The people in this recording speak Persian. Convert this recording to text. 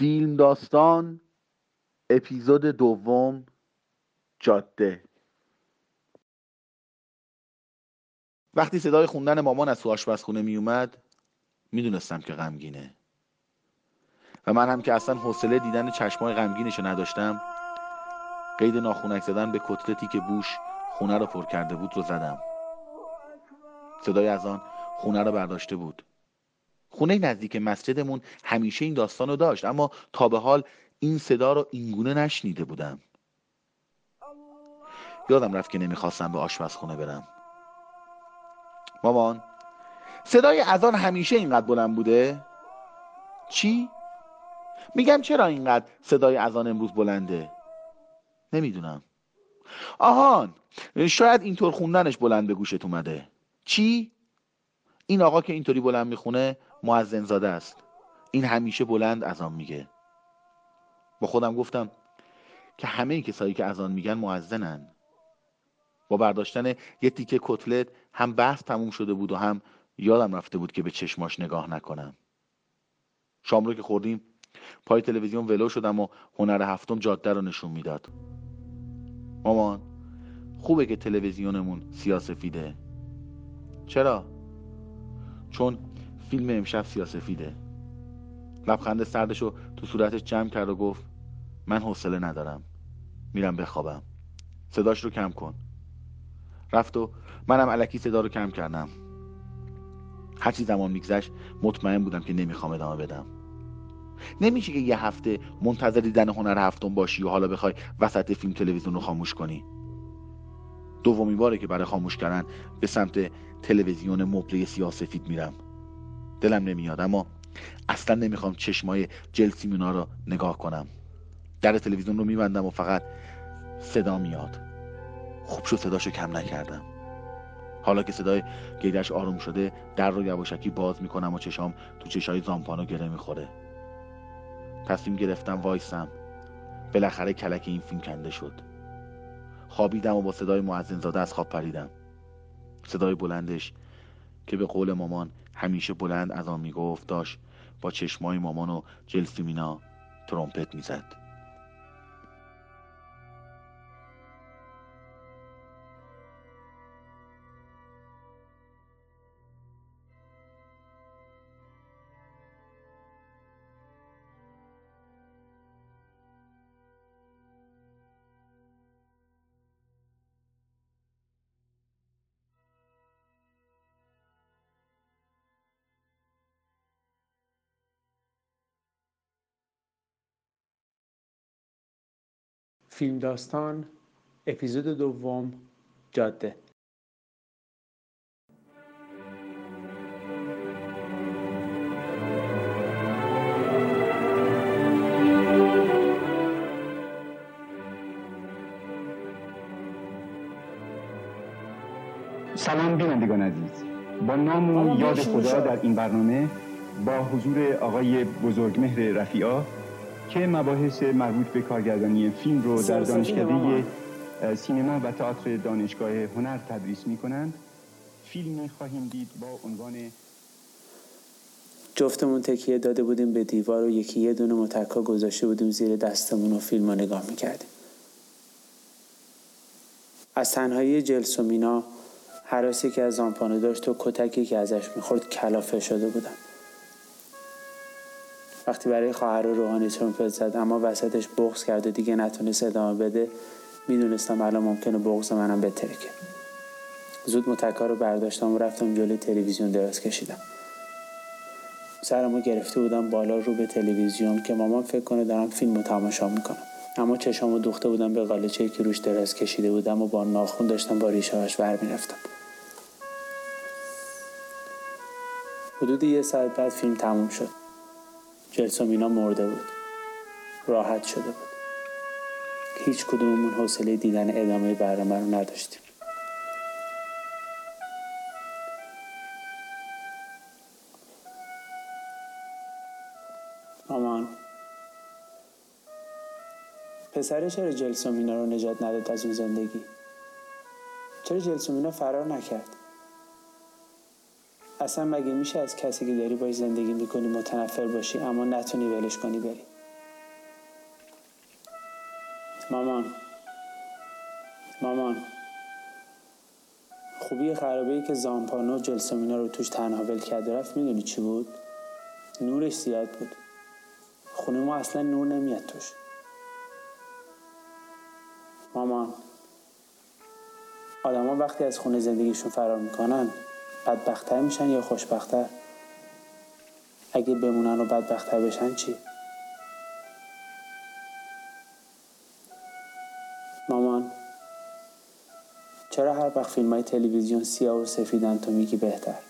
فیلم داستان اپیزود دوم جاده. وقتی صدای خوندن مامان از تو آشپزخونه می اومد می‌دونستم که غمگینه. و من هم که اصلا حوصله دیدن چشمای غمگینش نداشتم قید ناخونک زدن به کتلتی که بوش خونه رو پر کرده بود رو زدم. صدای از آن خونه رو برداشته بود. خونه نزدیک مسجدمون همیشه این داستان رو داشت. اما تا به حال این صدا رو اینگونه نشنیده بودم. یادم رفت که نمی‌خواستم به آشپزخونه برم. مامان صدای اذان همیشه اینقدر بلند بوده؟ چی؟ میگم چرا اینقدر صدای اذان امروز بلنده؟ نمی‌دونم. آهان شاید اینطور خوندنش بلند به گوشت اومده. چی؟ این آقا که اینطوری بلند می‌خونه معزن زاده است. این همیشه بلند از آن میگه. با خودم گفتم که همه کسایی که از آن میگن معزنن. با برداشتن یه تیکه کتلت هم بحث تموم شده بود و هم یادم رفته بود که به چشماش نگاه نکنم. شام رو که خوردیم پای تلویزیون ولو شدم و هنر هفتم جاده رو نشون می‌داد. مامان خوبه که تلویزیونمون سیاسفیده. چرا؟ چون فیلم امشب سیاسفیده. لبخند سردشو تو صورتش جمع کرد و گفت من حوصله ندارم. میرم بخوابم. صداش رو کم کن. رفت و منم علکی صدا رو کم کردم. هرچی زمان میگذشت مطمئن بودم که نمی‌خوام ادامه بدم. نمیشه که یه هفته منتظر دیدن هنر هفتم باشی و حالا بخوای وسط فیلم تلویزیون رو خاموش کنی. دومین باره که برای خاموش کردن به سمت تلویزیون مبله سیاسفید میرم. دلم نمیاد اما اصلا نمی‌خوام چشمای جلسیمونا رو نگاه کنم. در تلویزیون رو میبندم و فقط صدا میاد. خوب شد صداشو کم نکردم. حالا که صدای گیدش آروم شده در رو یواشکی باز می‌کنم و چشام تو چشای زامپانو گره می‌خوره. تصمیم گرفتم وایسم. بالاخره کلک این فیلم کنده شد. خوابیدم و با صدای معزن زاده از خواب پریدم. صدای بلندش که به قول مامان همیشه بلند از آن می‌گفت داشت با چشمای مامان و جلسیمینا ترومپت می‌زد. فیلم داستان اپیزود دوم جاده. سلام بینندگان عزیز. با نام و یاد خدا در این برنامه با حضور آقای بزرگمهر رفیعا که مباحث مربوط به کارگردانی فیلم رو در دانشکده سینما. و تئاتر دانشگاه هنر تدریس می کنند فیلمی خواهیم دید با عنوان جفتمون تکیه داده بودیم به دیوار و یکی یه دونه متکا گذاشته بودیم زیر دستمون و فیلم رو نگاه می‌کردیم. از تنهایی جلس و مینا حراسی که از زامپانو داشت و کتکی که ازش می‌خورد کلافه شده بودم. وقتی برای خواهر روحانی ترومپت زد اما وسطش بغض کرد و دیگه نتونست ادامه بده می‌دونستم الان ممکنه بغض منم بترکه. زود متکا رو برداشتم و رفتم جلوی تلویزیون دراز کشیدم. سرمو گرفته بودم بالا رو به تلویزیون که مامان فکر کنه دارم فیلم رو تماشا می‌کنم. اما چشامو دوخته بودم به قالچه که روش دراز کشیده بودم و با ناخون داشتم با ریشهاش ور می‌رفتم. حدود یه ساعت بعد فیلم تموم شد. جلسومینا مرده بود. راحت شده بود. هیچ کدوممون حوصله دیدن ادامه برنامه رو نداشتیم. مامان. پسره چرا جلسومینا رو نجات نداد از اون زندگی؟ چرا جلسومینا فرار نکرد؟ اصلا مگه میشه از کسی که داری باش زندگی می‌کنی متنفر باشی اما نتونی ولش کنی بری؟ مامان. مامان. خوبی خرابه ای که زامپانو جلسومینا رو توش تنها ول کرده رفت می‌دونی چی بود؟ نورش زیاد بود. خونه ما اصلا نور نمیاد توش. مامان. آدما وقتی از خونه زندگیشون فرار می‌کنن بدبختتر میشن یا خوشبختتر اگه بمونن و بدبختتر بشن چی؟ مامان چرا هر وقت فیلم های تلویزیون سیاه و سفیدن تو میگی بهتر